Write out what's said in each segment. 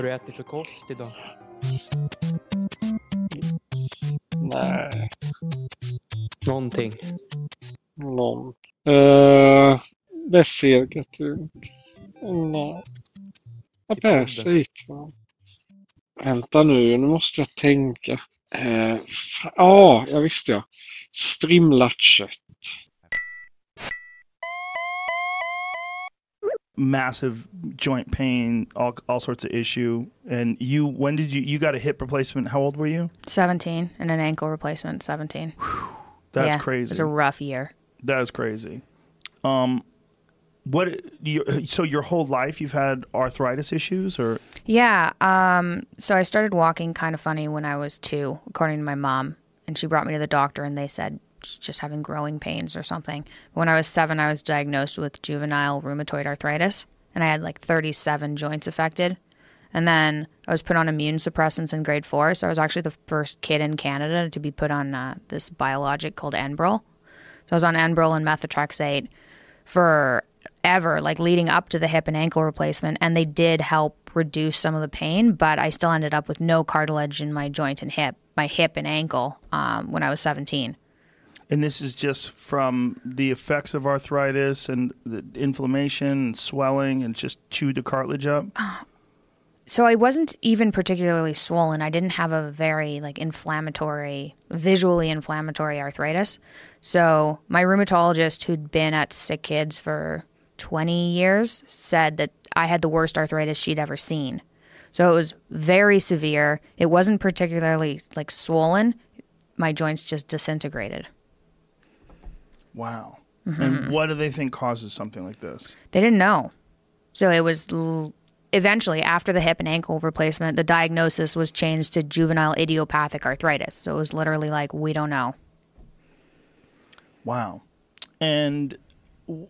Har du ätit för kost idag? Nej, Någonting. någon. Uh, gött ut. Nej. Vad bäsigt. Vänta nu, nu måste jag tänka. Eh, Ja, jag visste jag. Strimlat kött. Massive joint pain, all all sorts of issue. And you, when did you you got a hip replacement? How old were you? 17 and an ankle replacement, 17. That's yeah, It crazy. was a rough year. That is crazy. Um, what? You, so your whole life you've had arthritis issues, or Yeah. Um, so I started walking kind of funny when I was two, according to my mom. And she brought me to the doctor, and they said just having growing pains or something. When I was seven, I was diagnosed with juvenile rheumatoid arthritis, and I had like 37 joints affected. And then I was put on immune suppressants in grade four. So I was actually the first kid in Canada to be put on uh, this biologic called Enbrel. So I was on Enbrel and methotrexate forever, like leading up to the hip and ankle replacement, and they did help reduce some of the pain, but I still ended up with no cartilage in my joint and hip, my hip and ankle, um, when I was 17. And this is just from the effects of arthritis and the inflammation and swelling, and just chewed the cartilage up. So I wasn't even particularly swollen. I didn't have a very like inflammatory, visually inflammatory arthritis. So my rheumatologist, who'd been at Sick Kids for 20 years, said that I had the worst arthritis she'd ever seen. So it was very severe. It wasn't particularly like swollen. My joints just disintegrated. Wow. And what do they think causes something like this? They didn't know. So it was l- eventually after the hip and ankle replacement, the diagnosis was changed to juvenile idiopathic arthritis. So it was literally like, we don't know. Wow. And w-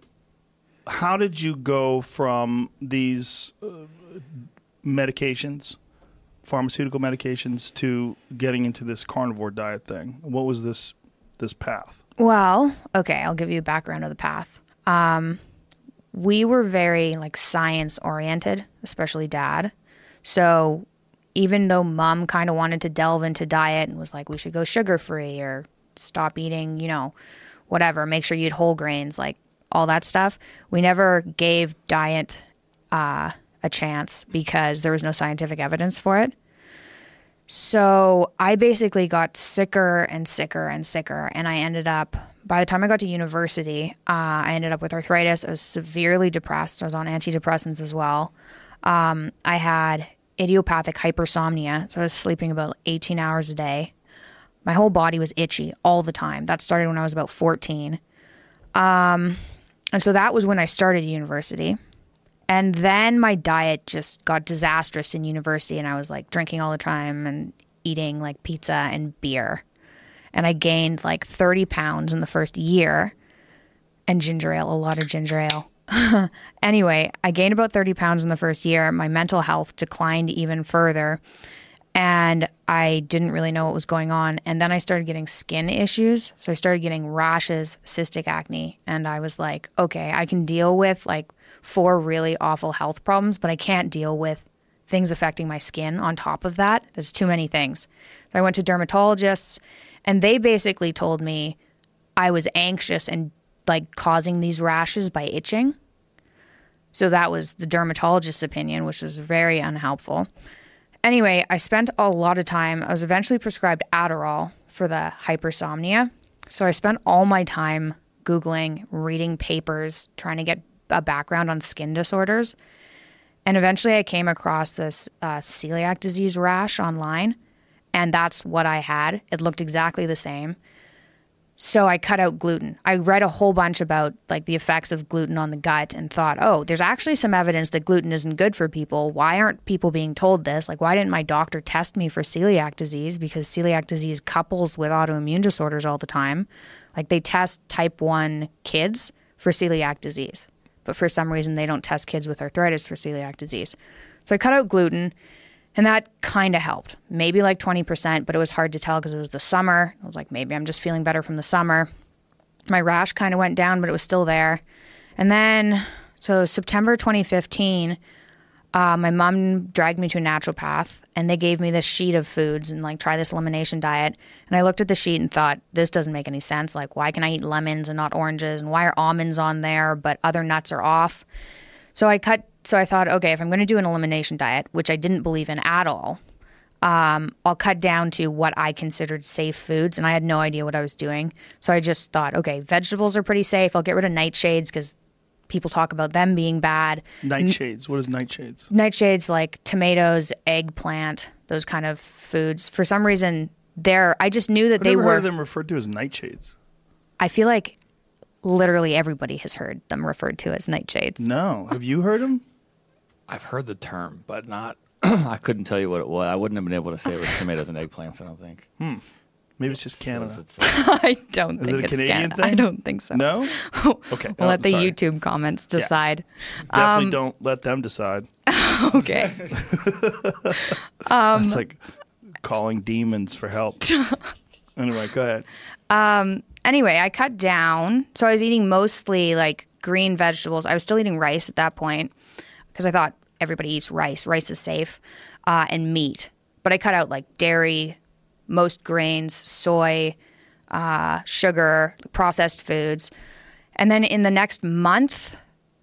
how did you go from these uh, medications, pharmaceutical medications, to getting into this carnivore diet thing? What was this this path? Well, okay, I'll give you a background of the path. Um, we were very like science oriented, especially dad. So even though mom kind of wanted to delve into diet and was like, we should go sugar free or stop eating, you know, whatever, make sure you eat whole grains, like all that stuff, we never gave diet uh, a chance because there was no scientific evidence for it. So I basically got sicker and sicker and sicker. And I ended up, by the time I got to university, uh, I ended up with arthritis. I was severely depressed. I was on antidepressants as well. Um, I had idiopathic hypersomnia. So I was sleeping about 18 hours a day. My whole body was itchy all the time. That started when I was about 14. Um, and so that was when I started university. And then my diet just got disastrous in university, and I was like drinking all the time and eating like pizza and beer. And I gained like 30 pounds in the first year, and ginger ale, a lot of ginger ale. anyway, I gained about 30 pounds in the first year. My mental health declined even further, and I didn't really know what was going on. And then I started getting skin issues. So I started getting rashes, cystic acne, and I was like, okay, I can deal with like four really awful health problems, but I can't deal with things affecting my skin on top of that. There's too many things. So I went to dermatologists, and they basically told me I was anxious and like causing these rashes by itching. So that was the dermatologist's opinion, which was very unhelpful. Anyway, I spent a lot of time. I was eventually prescribed Adderall for the hypersomnia. So I spent all my time Googling, reading papers, trying to get a background on skin disorders. And eventually I came across this uh, celiac disease rash online. And that's what I had. It looked exactly the same. So I cut out gluten. I read a whole bunch about like the effects of gluten on the gut and thought, "Oh, there's actually some evidence that gluten isn't good for people. Why aren't people being told this? Like why didn't my doctor test me for celiac disease because celiac disease couples with autoimmune disorders all the time. Like they test type 1 kids for celiac disease, but for some reason they don't test kids with arthritis for celiac disease. So I cut out gluten and that kind of helped, maybe like 20%, but it was hard to tell because it was the summer. I was like, maybe I'm just feeling better from the summer. My rash kind of went down, but it was still there. And then, so September 2015, uh, my mom dragged me to a naturopath and they gave me this sheet of foods and like try this elimination diet. And I looked at the sheet and thought, this doesn't make any sense. Like, why can I eat lemons and not oranges? And why are almonds on there, but other nuts are off? So I cut, so I thought, okay, if I'm going to do an elimination diet, which I didn't believe in at all, um, I'll cut down to what I considered safe foods. And I had no idea what I was doing. So I just thought, okay, vegetables are pretty safe. I'll get rid of nightshades because people talk about them being bad. Nightshades. What is nightshades? Nightshades like tomatoes, eggplant, those kind of foods. For some reason, they're. I just knew that I've they never were. heard of them referred to as nightshades. I feel like literally everybody has heard them referred to as nightshades. No. Have you heard them? I've heard the term, but not. I couldn't tell you what it was. I wouldn't have been able to say it was tomatoes and eggplants. I don't think. Hmm. Maybe it's just Canada. it's- I don't Is think it a it's Canadian Canada. I don't think so. No. Okay. We'll oh, let the sorry. YouTube comments decide. Definitely um, don't let them decide. Okay. it's like calling demons for help. anyway, go ahead. anyway, I cut down. So I was eating mostly like green vegetables. I was still eating rice at that point because I thought everybody eats rice. Rice is safe, uh, and meat. But I cut out like dairy, most grains, soy, uh, sugar, processed foods. And then in the next month,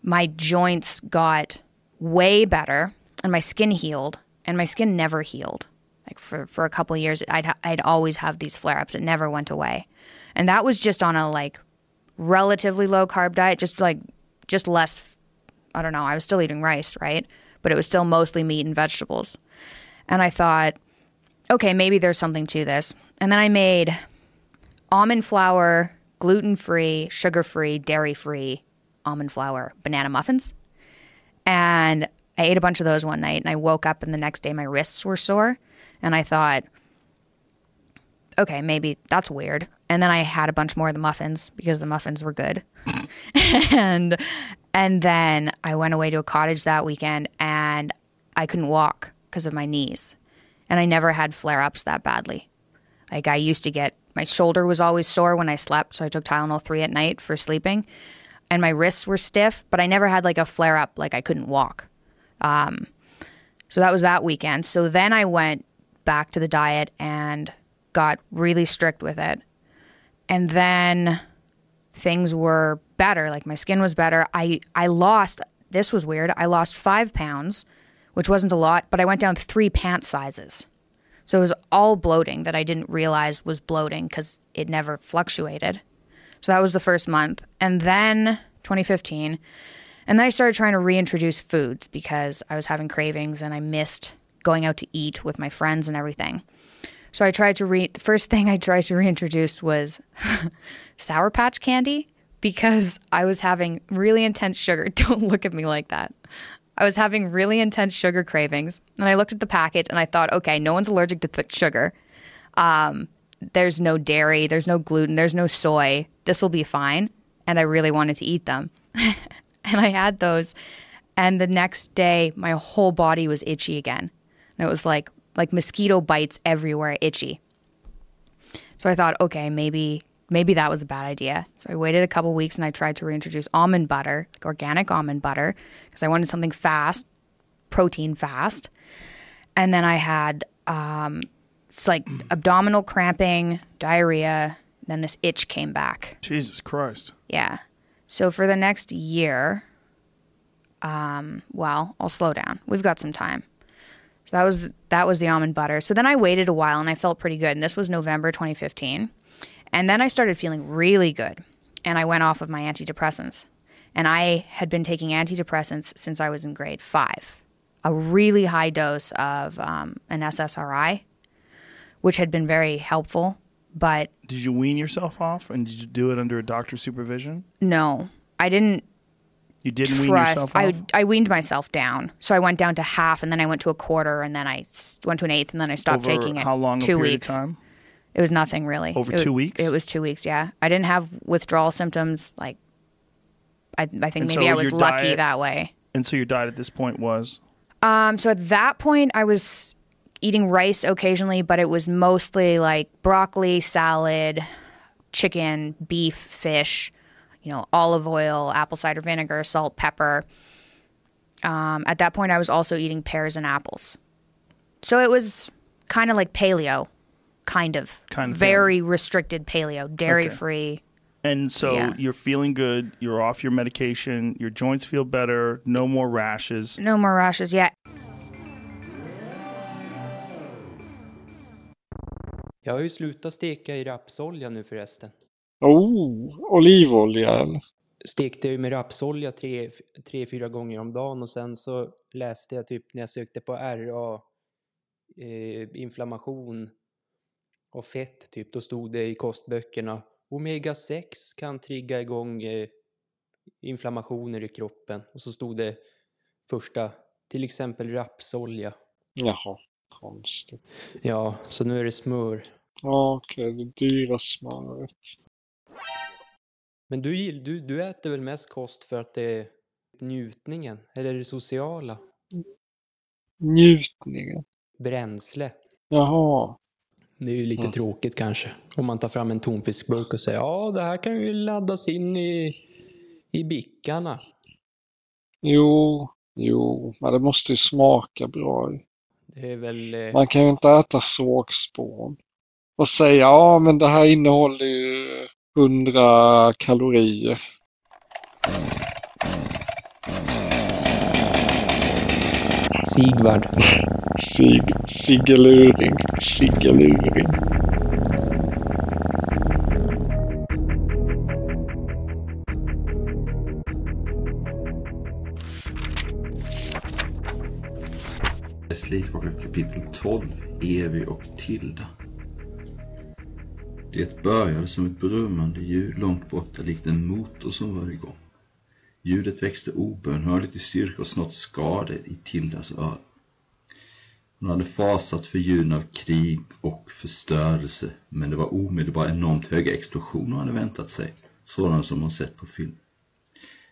my joints got way better and my skin healed. And my skin never healed. Like for, for a couple years, I'd, I'd always have these flare ups. It never went away. And that was just on a like relatively low carb diet, just like, just less, I don't know, I was still eating rice, right? But it was still mostly meat and vegetables. And I thought, okay, maybe there's something to this. And then I made almond flour, gluten free, sugar free, dairy free almond flour banana muffins. And I ate a bunch of those one night and I woke up and the next day my wrists were sore. And I thought, okay, maybe that's weird. And then I had a bunch more of the muffins because the muffins were good. and and then I went away to a cottage that weekend and I couldn't walk because of my knees. And I never had flare ups that badly. Like I used to get my shoulder was always sore when I slept, so I took Tylenol 3 at night for sleeping. And my wrists were stiff, but I never had like a flare up like I couldn't walk. Um, so that was that weekend. So then I went back to the diet and got really strict with it. And then things were better. Like my skin was better. I, I lost, this was weird. I lost five pounds, which wasn't a lot, but I went down three pant sizes. So it was all bloating that I didn't realize was bloating because it never fluctuated. So that was the first month. And then 2015. And then I started trying to reintroduce foods because I was having cravings and I missed going out to eat with my friends and everything. So I tried to re the first thing I tried to reintroduce was Sour Patch candy because I was having really intense sugar. Don't look at me like that. I was having really intense sugar cravings, and I looked at the packet and I thought, okay, no one's allergic to thick sugar. Um, there's no dairy, there's no gluten, there's no soy. This will be fine. And I really wanted to eat them. and I had those, and the next day, my whole body was itchy again. And it was like like mosquito bites everywhere, itchy. So I thought, okay, maybe maybe that was a bad idea. So I waited a couple weeks and I tried to reintroduce almond butter, like organic almond butter, because I wanted something fast, protein fast. And then I had um, it's like abdominal cramping, diarrhea. Then this itch came back. Jesus Christ. Yeah. So for the next year, um, well, I'll slow down. We've got some time. So that was that was the almond butter. So then I waited a while and I felt pretty good. And this was November 2015. And then I started feeling really good. And I went off of my antidepressants. And I had been taking antidepressants since I was in grade five. A really high dose of um, an SSRI, which had been very helpful. But Did you wean yourself off, and did you do it under a doctor's supervision? no, I didn't You didn't wean yourself I off. I weaned myself down. So I went down to half, and then I went to a quarter, and then I went to an eighth, and then I stopped over taking it. how long? Two weeks. Time? It was nothing really. Over It two weeks? It was two weeks. Yeah, I didn't have withdrawal symptoms. Like, I I think And maybe so I was lucky diet- that way. And so your diet at this point was Um, so at that point, I was eating rice occasionally, but it was mostly like broccoli, salad, chicken, beef, fish, you know, olive oil, apple cider vinegar, salt, pepper. Um, at that point, I was also eating pears and apples. So it was kind of like paleo, kind of. Kind of Very restricted paleo, dairy free. And so Yeah. you're feeling good. You're off your medication. Your joints feel better. No more rashes. No more rashes. Yeah. Jag har ju slutat steka i rapsolja nu förresten. Oh, olivolja? Stekte ju med rapsolja tre, tre, fyra gånger om dagen och sen så läste jag typ när jag sökte på RA, eh, inflammation och fett typ, då stod det i kostböckerna Omega 6 kan trigga igång eh, inflammationer i kroppen och så stod det första, till exempel rapsolja. Jaha, konstigt. Ja, så nu är det smör. Ja, okej, det dyra smöret. Men du, du, du äter väl mest kost för att det är njutningen, eller det sociala? Njutningen. Bränsle. Jaha. Det är ju lite Mm. tråkigt kanske. Om man tar fram en tonfiskburk och säger ja, det här kan ju laddas in i, i bickarna. Jo, jo, men det måste ju smaka bra. väl... Eh, Man kan ju inte äta sågspån och säga ja, men det här innehåller ju 100 kalorier. Sigvard. Sig, Siggeluring, Siggeluring. Slikvaka kapitel 12, Evi och Tilda. Det började som ett brummande ljud långt borta likt en motor som var igång. Ljudet växte obönhörligt i styrka och snart skar det i Tildas öron. Hon hade fasat för ljuden av krig och förstörelse, men det var omedelbart enormt höga explosioner hon hade väntat sig, sådana som hon sett på film.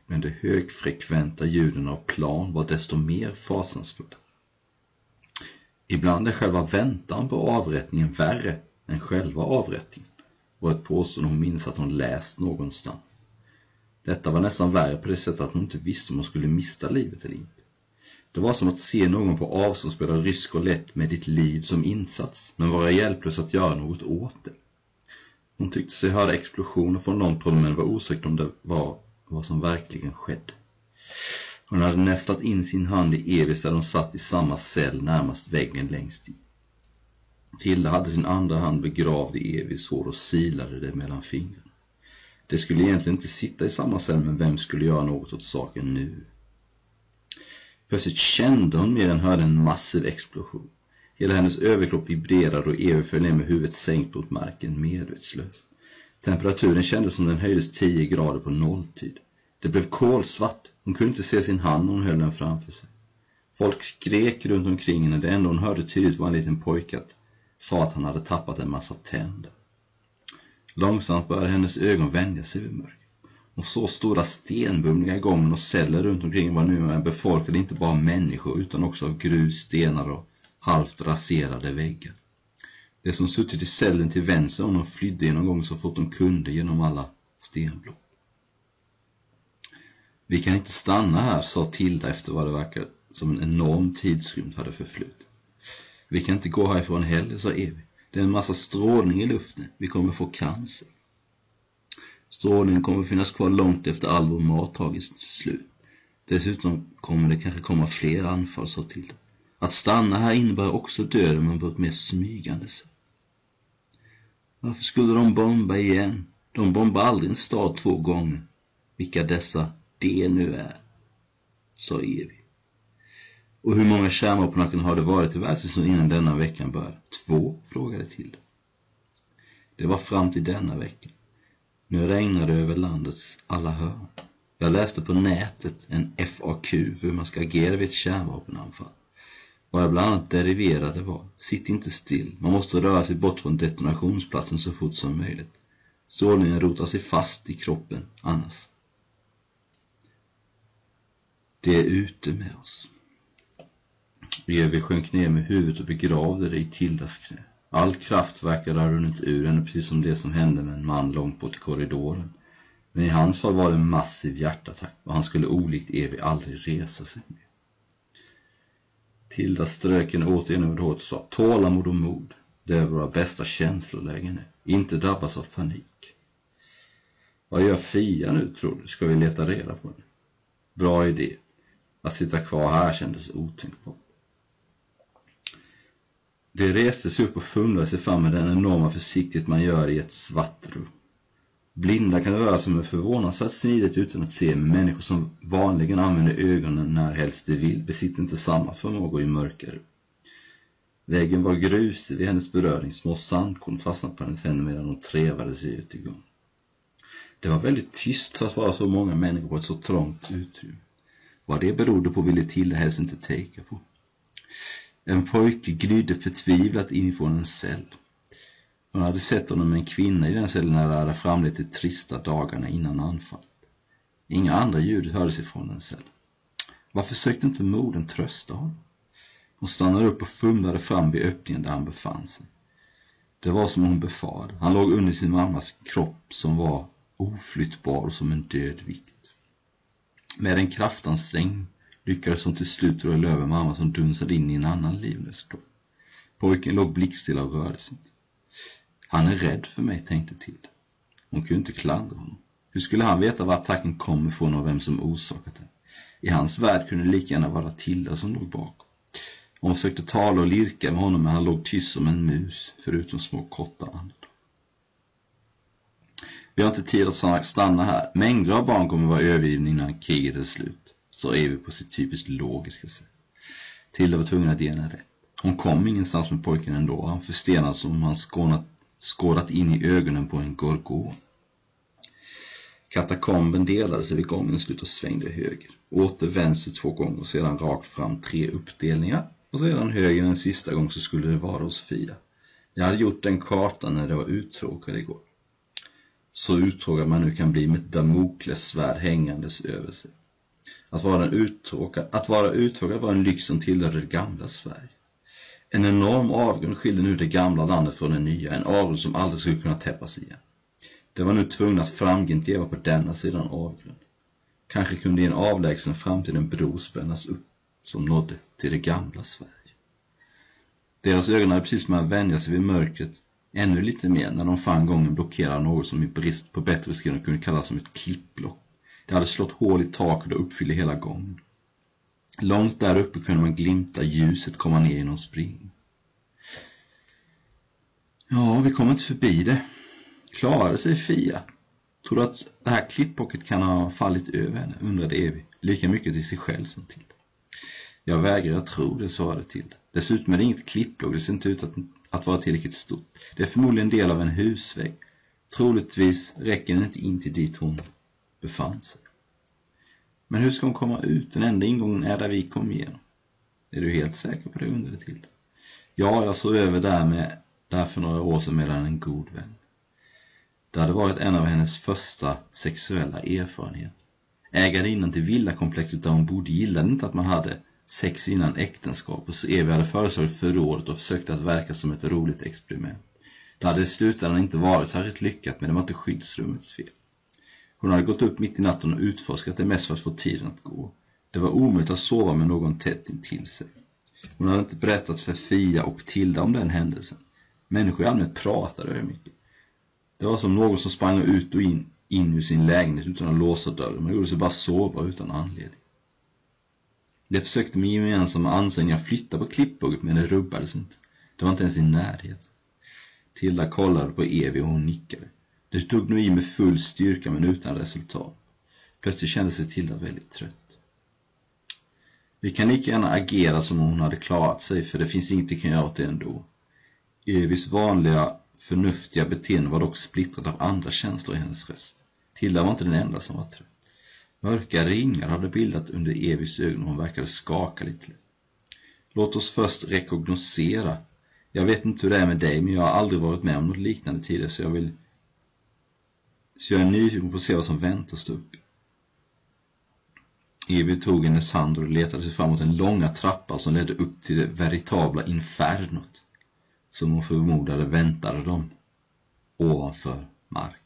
Men de högfrekventa ljuden av plan var desto mer fasansfulla. Ibland är själva väntan på avrättningen värre än själva avrättningen, var ett påstående hon minns att hon läst någonstans. Detta var nästan värre på det sättet att hon inte visste om hon skulle mista livet eller inte. Det var som att se någon på avstånd spela rysk roulette med ditt liv som insats, men vara hjälplös att göra något åt det. Hon tyckte sig höra explosioner från någon håll, men var osäker om det var vad som verkligen skedde. Hon hade nästlat in sin hand i Evis där de satt i samma cell närmast väggen längst in. Tilda hade sin andra hand begravd i Evis hår och silade det mellan fingrarna. Det skulle egentligen inte sitta i samma cell, men vem skulle göra något åt saken nu? Plötsligt kände hon mer än hörde en massiv explosion. Hela hennes överkropp vibrerade och Eva föll ner med huvudet sänkt mot marken medvetslös. Temperaturen kändes som den höjdes 10 grader på nolltid. Det blev kolsvart. Hon kunde inte se sin hand när hon höll den framför sig. Folk skrek runt omkring henne. Det enda hon hörde tydligt var en liten pojke att sa att han hade tappat en massa tänder. Långsamt började hennes ögon vänja sig vid mörkret. De såg stora stenbumlingar i gången och celler runt omkring var numera befolkade inte bara av människor utan också av grus, stenar och halvt raserade väggar. De som suttit i cellen till vänster om dem flydde någon gång så fort de kunde genom alla stenblock. Vi kan inte stanna här, sa Tilda efter vad det verkade som en enorm tidsrymd hade förflutit. Vi kan inte gå härifrån heller, sa Evi. Det är en massa strålning i luften. Vi kommer få cancer. Strålningen kommer finnas kvar långt efter all vår mat tagit slut. Dessutom kommer det kanske komma fler anfall, sa Tilda. Att stanna här innebär också döden, men på ett mer smygande sätt. Varför skulle de bomba igen? De bombar aldrig en stad två gånger. Vilka dessa det nu är, sa Evi. Och hur många kärnvapenattacker har det varit i världshistorien innan denna veckan började? Två, frågade Tilda. Det var fram till denna vecka. Nu regnar det över landets alla hörn. Jag läste på nätet en FAQ för hur man ska agera vid ett kärnvapenanfall. Vad jag bland annat deriverade var, sitt inte still, man måste röra sig bort från detonationsplatsen så fort som möjligt. Strålningen rotar sig fast i kroppen annars. Det är ute med oss. Evi sjönk ner med huvudet och begravde det i Tildas knä. All kraft verkade ha runnit ur henne, precis som det som hände med en man långt bort i korridoren. Men i hans fall var det en massiv hjärtattack och han skulle olikt Evi aldrig resa sig mer. Tilda strök henne återigen över håret och sa tålamod och mod. Det är våra bästa känslolägen nu. Inte drabbas av panik. Vad gör Fia nu tror du? Ska vi leta reda på henne? Bra idé. Att sitta kvar här kändes otänkbart. De reste sig upp och fumlade sig fram med den enorma försiktighet man gör i ett svart rum. Blinda kan röra sig med förvånansvärt smidigt utan att se. Människor som vanligen använder ögonen när helst de vill besitter inte samma förmågor i mörker. Väggen var grusig vid hennes beröring. Små sandkorn fastnade på hennes händer medan hon trevade sig ut igång. Det var väldigt tyst för att vara så många människor på ett så trångt utrymme. Vad det berodde på ville Tilda helst inte tänka på. En pojke glydde förtvivlat inifrån en cell. Hon hade sett honom med en kvinna i den cellen när det hade framlett de trista dagarna innan anfallet. Inga andra ljud hördes ifrån den cellen. Varför sökte inte modern trösta honom? Hon stannade upp och fumlade fram vid öppningen där han befann sig. Det var som hon befarade. Han låg under sin mammas kropp som var oflyttbar som en död vikt. Med en kraftansträngning lyckades hon till slut rulla över mamma som dunsade in i en annan livlös kropp. Pojken låg blickstilla och rörde sig inte. Han är rädd för mig, tänkte Tilda. Hon kunde inte klandra honom. Hur skulle han veta var attacken kom ifrån och vem som orsakat den? I hans värld kunde det lika gärna vara Tilda som låg bakom. Hon försökte tala och lirka med honom men han låg tyst som en mus, förutom små korta andetag. Vi har inte tid att stanna här. Mängder av barn kommer vara övergivna innan kriget är slut, sa Evi på sitt typiskt logiska sätt. Tilda var tvungen att ge henne rätt. Hon kom ingenstans med pojken ändå. Han förstenade som om han skånat, skådat in i ögonen på en gorgon. Katakomben delade sig vid gångens slut och svängde höger. Åter vänster två gånger och sedan rakt fram tre uppdelningar. Och sedan höger en sista gång så skulle det vara hos Fia. Jag hade gjort den kartan när det var uttråkad igår så uttråkad man nu kan bli med ett Damoklessvärd hängandes över sig. Att vara, en uttråkad, att vara uttråkad var en lyx som tillhörde det gamla Sverige. En enorm avgrund skilde nu det gamla landet från det nya, en avgrund som aldrig skulle kunna täppas igen. Det var nu tvungna att framgent leva på denna sidan avgrund. Kanske kunde i en avlägsen framtid en bro spännas upp som nådde till det gamla Sverige. Deras ögon hade precis börjat vänja sig vid mörkret ännu lite mer när de fann gången blockerade något som i brist på bättre beskrivning kunde kallas som ett klippblock. Det hade slått hål i taket och uppfyllde hela gången. Långt där uppe kunde man glimta ljuset komma ner genom spring. Ja, vi kommer inte förbi det. Klarade sig Fia? Tror du att det här klippbocket kan ha fallit över henne? undrade Evi, lika mycket till sig själv som till. Jag vägrar tro det, svarade till. Dessutom är det inget klippblock, det ser inte ut att att vara tillräckligt stort. Det är förmodligen del av en husvägg. Troligtvis räcker den inte in till dit hon befann sig. Men hur ska hon komma ut? Den enda ingången är där vi kom igenom. Är du helt säker på det? undrade till. Ja, jag såg över där med där för några år sedan medan en god vän. Det hade varit en av hennes första sexuella erfarenheter. Ägarinnan till villakomplexet där hon bodde gillade inte att man hade sex innan äktenskapet så Evi hade föreslagit förrådet och försökte att verka som ett roligt experiment. Det hade i slutändan inte varit särskilt lyckat men det var inte skyddsrummets fel. Hon hade gått upp mitt i natten och utforskat det mest för att få tiden att gå. Det var omöjligt att sova med någon tätt intill sig. Hon hade inte berättat för Fia och Tilda om den händelsen. Människor i allmänhet pratade över mycket. Det var som någon som sprang ut och in, in ur sin lägenhet utan att låsa dörren. Man gjorde sig bara sova utan anledning. De försökte med gemensamma ansträngningar flytta på klippbugget men det rubbades inte. Det var inte ens i närhet. Tilda kollade på Evi och hon nickade. Det tog nu i med full styrka men utan resultat. Plötsligt kände sig Tilda väldigt trött. Vi kan lika gärna agera som om hon hade klarat sig för det finns inget vi kan göra åt det ändå. Evis vanliga förnuftiga beteende var dock splittrat av andra känslor i hennes röst. Tilda var inte den enda som var trött. Mörka ringar hade bildat under Evis ögon och hon verkade skaka lite. Låt oss först rekognosera. Jag vet inte hur det är med dig, men jag har aldrig varit med om något liknande tidigare, så jag vill... Så jag är nyfiken på att se vad som väntar oss upp. Evi tog hennes hand och letade sig fram mot den långa trappa som ledde upp till det veritabla infernot, som hon förmodade väntade dem ovanför marken.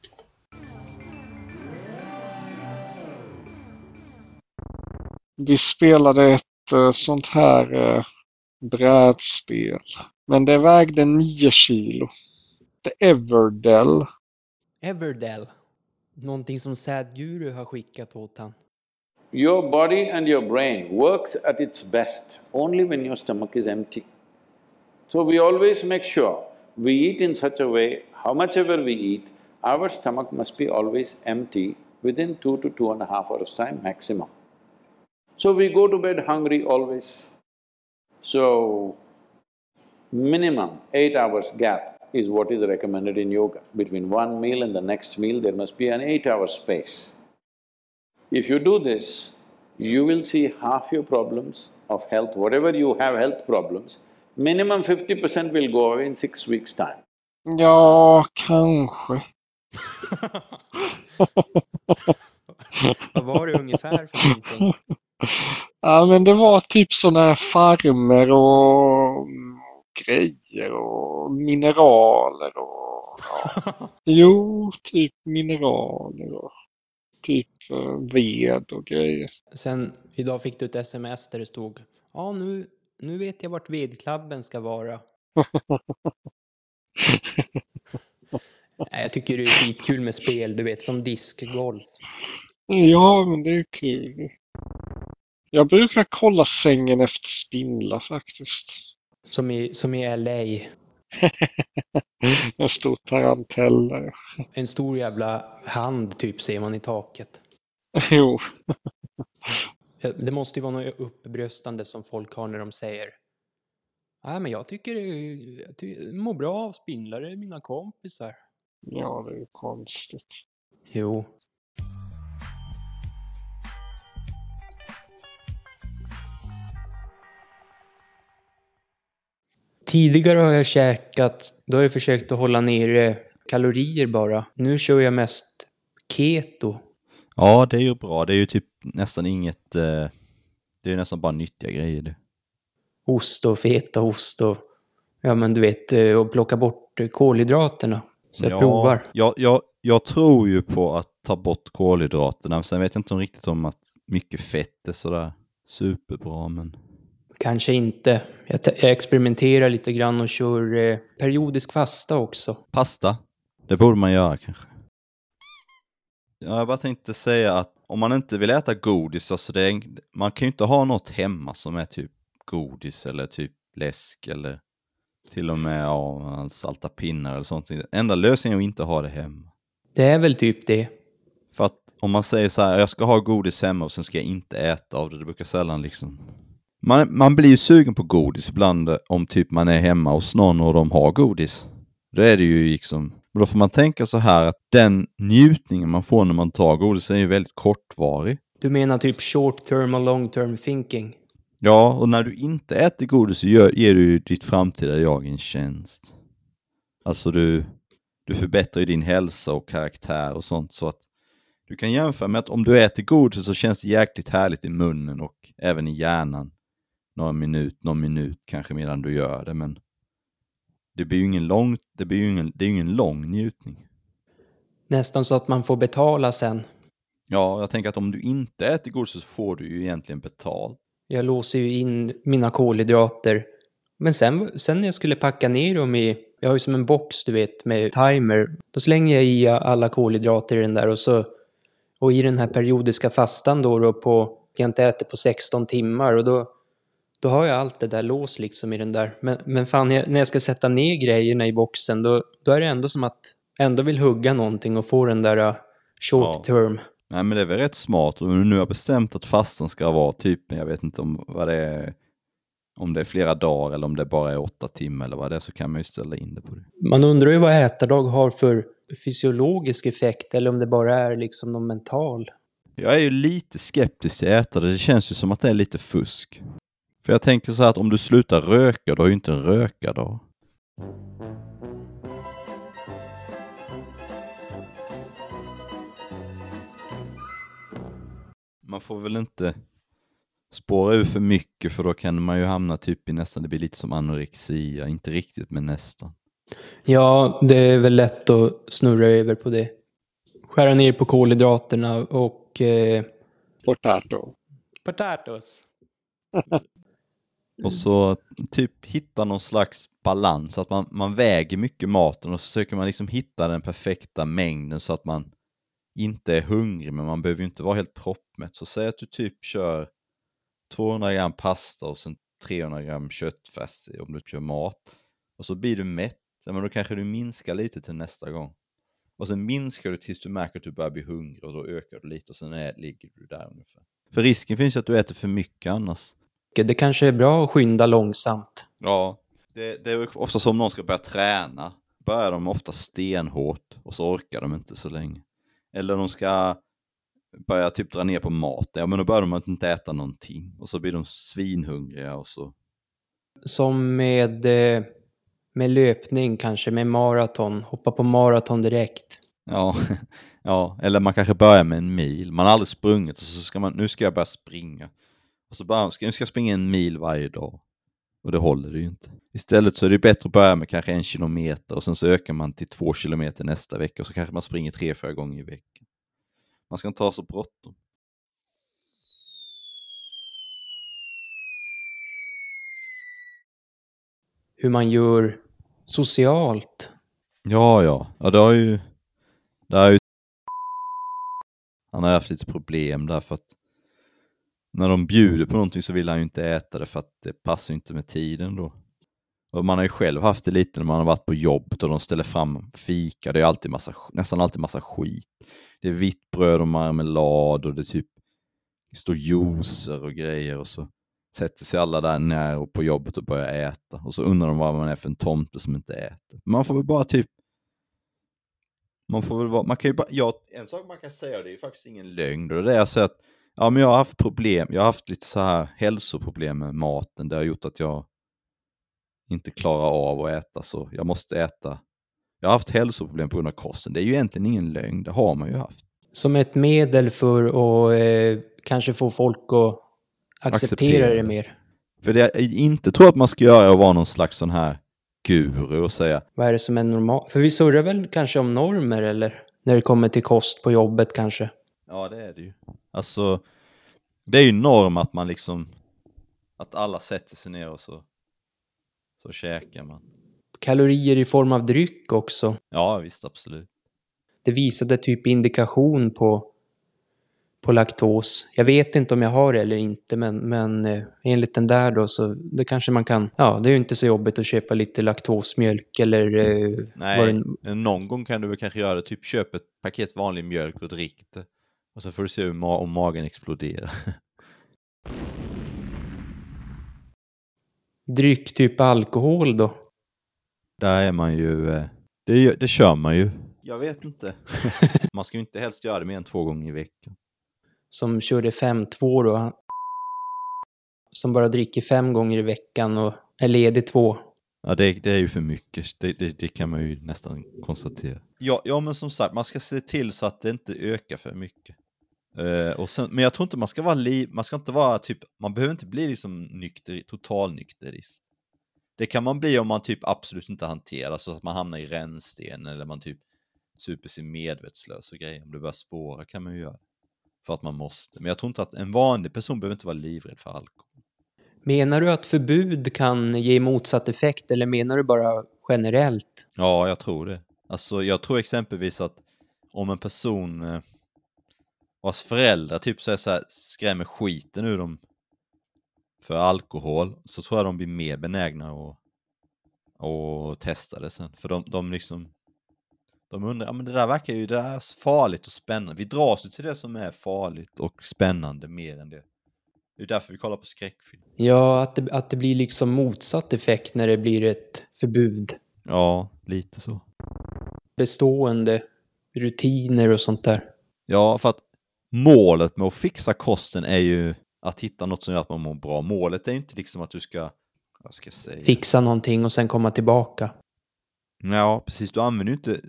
vi spelade ett uh, sånt här uh, brädspel. Men det vägde 9 kilo. The Everdell. Everdell. Någonting som har skickat åt han. Your body and your brain works at its best only when your stomach is empty. So we always make sure we eat in such a way, how much ever we eat, our stomach must be always empty within two to two and a half hours time maximum. So we go to bed hungry always. So, minimum eight hours gap is what is recommended in yoga. Between one meal and the next meal, there must be an eight-hour space. If you do this, you will see half your problems of health, whatever you have health problems, minimum fifty percent will go away in six weeks' time. Ja, kanske. Vad var det ungefär för någonting? Ja, men det var typ sådana här farmer och grejer och mineraler och... Ja. Jo, typ mineraler och typ eh, ved och grejer. Sen idag fick du ett sms där det stod Ja, nu, nu vet jag vart vedklabben ska vara. Nej, jag tycker det är skitkul med spel, du vet, som diskgolf. Ja, men det är kul. Jag brukar kolla sängen efter spindlar faktiskt. Som i, som i LA. En stor tarantella. ja. En stor jävla hand typ ser man i taket. Jo. Det måste ju vara något uppbröstande som folk har när de säger Nej, men jag tycker det- jag mår bra av spindlar, mina kompisar. Ja, det är ju konstigt. Jo. Tidigare har jag käkat, då har jag försökt att hålla nere kalorier bara. Nu kör jag mest keto. Ja, det är ju bra. Det är ju typ nästan inget... Eh, det är ju nästan bara nyttiga grejer det. Ost och fetaost och ja men du vet, eh, och plocka bort kolhydraterna. Så jag provar. Jag, jag, jag tror ju på att ta bort kolhydraterna, men sen vet jag inte riktigt om att mycket fett är sådär superbra, men... Kanske inte. Jag, jag experimenterar lite grann och kör eh, periodisk fasta också. Pasta, det borde man göra kanske. Ja, jag bara tänkte säga att om man inte vill äta godis, alltså det är, man kan ju inte ha något hemma som är typ godis eller typ läsk eller till och med ja, salta pinnar eller sånt. Enda lösningen är att inte ha det hemma. Det är väl typ det. För att om man säger så här, jag ska ha godis hemma och sen ska jag inte äta av det, det brukar sällan liksom... Man, man blir ju sugen på godis ibland eh, om typ man är hemma hos någon och de har godis. Då är det ju liksom, då får man tänka så här att den njutningen man får när man tar godis är ju väldigt kortvarig. Du menar typ short term och long term thinking? Ja, och när du inte äter godis så gör, ger du ju ditt framtida jag en tjänst. Alltså du, du förbättrar ju din hälsa och karaktär och sånt så att du kan jämföra med att om du äter godis så känns det jäkligt härligt i munnen och även i hjärnan. Några minut, någon minut kanske medan du gör det men det blir ju ingen lång, det blir ju ingen, det är ju ingen lång njutning. Nästan så att man får betala sen. Ja, jag tänker att om du inte äter godis så får du ju egentligen betalt. Jag låser ju in mina kolhydrater. Men sen, sen när jag skulle packa ner dem i, jag har ju som en box du vet med timer. Då slänger jag i alla kolhydrater i den där och så, och i den här periodiska fastan då, då på, jag inte äter på 16 timmar och då, då har jag allt det där låst liksom i den där. Men, men fan, jag, när jag ska sätta ner grejerna i boxen då, då är det ändå som att jag ändå vill hugga någonting och få den där uh, short Ja. term. Nej men det är väl rätt smart och nu har bestämt att fastan ska vara typ, jag vet inte om vad det är, om det är flera dagar eller om det bara är åtta timmar eller vad det är så kan man ju ställa in det på det. Man undrar ju vad ätardag har för fysiologisk effekt eller om det bara är liksom någon mental. Jag är ju lite skeptisk till ätare, det känns ju som att det är lite fusk. För jag tänker så här att om du slutar röka, då har ju inte en rökardag. Man får väl inte spåra ur för mycket för då kan man ju hamna typ i nästan, det blir lite som anorexia, inte riktigt men nästan. Ja, det är väl lätt att snurra över på det. Skära ner på kolhydraterna och eh, Potato. potatoes. Och så typ hitta någon slags balans, att man, man väger mycket maten och så försöker man liksom hitta den perfekta mängden så att man inte är hungrig men man behöver ju inte vara helt proppmätt. Så säg att du typ kör 200 gram pasta och sen 300 gram köttfärs om du kör mat. Och så blir du mätt, ja, men då kanske du minskar lite till nästa gång. Och sen minskar du tills du märker att du börjar bli hungrig och då ökar du lite och sen är, ligger du där ungefär. För risken finns ju att du äter för mycket annars. Det kanske är bra att skynda långsamt. Ja, det, det är ofta som om någon ska börja träna. Börjar de ofta stenhårt och så orkar de inte så länge. Eller de ska börja typ dra ner på mat, ja men då börjar de inte äta någonting. Och så blir de svinhungriga och så. Som med, eh, med löpning kanske, med maraton. Hoppa på maraton direkt. Ja, ja, eller man kanske börjar med en mil. Man har aldrig sprungit och så ska man, nu ska jag börja springa. Och så bara, ska, nu ska jag springa en mil varje dag. Och det håller det ju inte. Istället så är det bättre att börja med kanske en kilometer och sen så ökar man till två kilometer nästa vecka och så kanske man springer tre, fyra gånger i veckan. Man ska inte ha så bråttom. Hur man gör socialt. Ja, ja, ja det har ju, det har ju han har haft lite problem där för att när de bjuder på någonting så vill han ju inte äta det för att det passar inte med tiden då. Och man har ju själv haft det lite när man har varit på jobbet och de ställer fram fika, det är alltid massa, nästan alltid massa skit. Det är vitt bröd och marmelad och det typ det står juicer och grejer och så sätter sig alla där när och på jobbet och börjar äta. Och så undrar de vad man är för en tomte som inte äter. Man får väl bara typ man får väl vara, man kan ju bara, ja, en sak man kan säga, det är ju faktiskt ingen lögn, och det är alltså att säga att ja, men jag har haft problem, jag har haft lite så här hälsoproblem med maten, det har gjort att jag inte klarar av att äta så jag måste äta. Jag har haft hälsoproblem på grund av kosten, det är ju egentligen ingen lögn, det har man ju haft. Som ett medel för att eh, kanske få folk att acceptera, Acceptera det mer. För det jag inte tror att man ska göra är att vara någon slags sån här guru och säga Vad är det som är normalt? För vi surrar väl kanske om normer eller? När det kommer till kost på jobbet kanske. Ja, det är det ju. Alltså, det är ju norm att man liksom, att alla sätter sig ner och så, så käkar man. Kalorier i form av dryck också. Ja, visst, absolut. Det visade typ indikation på, på laktos. Jag vet inte om jag har det eller inte, men, men eh, enligt den där då så det kanske man kan... Ja, det är ju inte så jobbigt att köpa lite laktosmjölk eller... Eh, Nej, det- någon gång kan du väl kanske göra det, typ köp ett paket vanlig mjölk och drick det. Och så får du se hur ma- om magen exploderar. dryck, typ alkohol då. Där är man ju, eh, det, gör- det kör man ju. Jag vet inte. man ska ju inte helst göra det mer än två gånger i veckan. Som körde 5-2 då. Som bara dricker fem gånger i veckan och är ledig två. Ja, det, det är ju för mycket. Det, det, det kan man ju nästan konstatera. Ja, ja, men som sagt, man ska se till så att det inte ökar för mycket. Eh, och sen, men jag tror inte man ska vara li, man ska inte vara typ, man behöver inte bli liksom nykter, totalnykterist. Det kan man bli om man typ absolut inte hanterar så att man hamnar i rännsten eller man typ super sig medvetslös och grejer. Om det börjar spåra kan man ju göra. För att man måste. Men jag tror inte att en vanlig person behöver inte vara livrädd för alkohol. Menar du att förbud kan ge motsatt effekt eller menar du bara generellt? Ja, jag tror det. Alltså, jag tror exempelvis att om en person eh, vars föräldrar typ så, så här, skrämmer skiten ur dem för alkohol så tror jag de blir mer benägna att, att testa det sen. För de, de liksom de undrar, ja men det där verkar ju, det där är farligt och spännande. Vi dras ju till det som är farligt och spännande mer än det. Det är därför vi kollar på skräckfilm. Ja, att det, att det blir liksom motsatt effekt när det blir ett förbud. Ja, lite så. Bestående rutiner och sånt där. Ja, för att målet med att fixa kosten är ju att hitta något som gör att man mår bra. Målet är ju inte liksom att du ska, vad ska jag säga? Fixa någonting och sen komma tillbaka. Ja, precis. Du använder ju inte,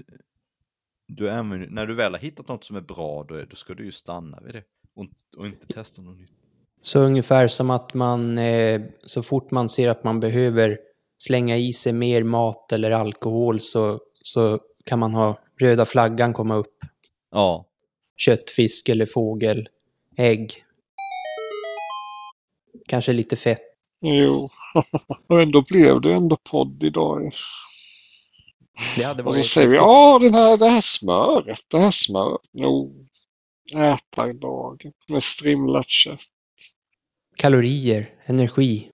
du använder, när du väl har hittat något som är bra, då, då ska du ju stanna vid det och, och inte testa något nytt. Så ungefär som att man, eh, så fort man ser att man behöver slänga i sig mer mat eller alkohol så, så kan man ha röda flaggan komma upp. Ja, Kött, fisk eller fågel, ägg. Kanske lite fett. Jo. Och ändå blev det ändå podd idag. Det hade Och varit så säger vi, ja den här, det här smöret, det här smöret. Jo. Äta idag med strimlat kött. Kalorier, energi.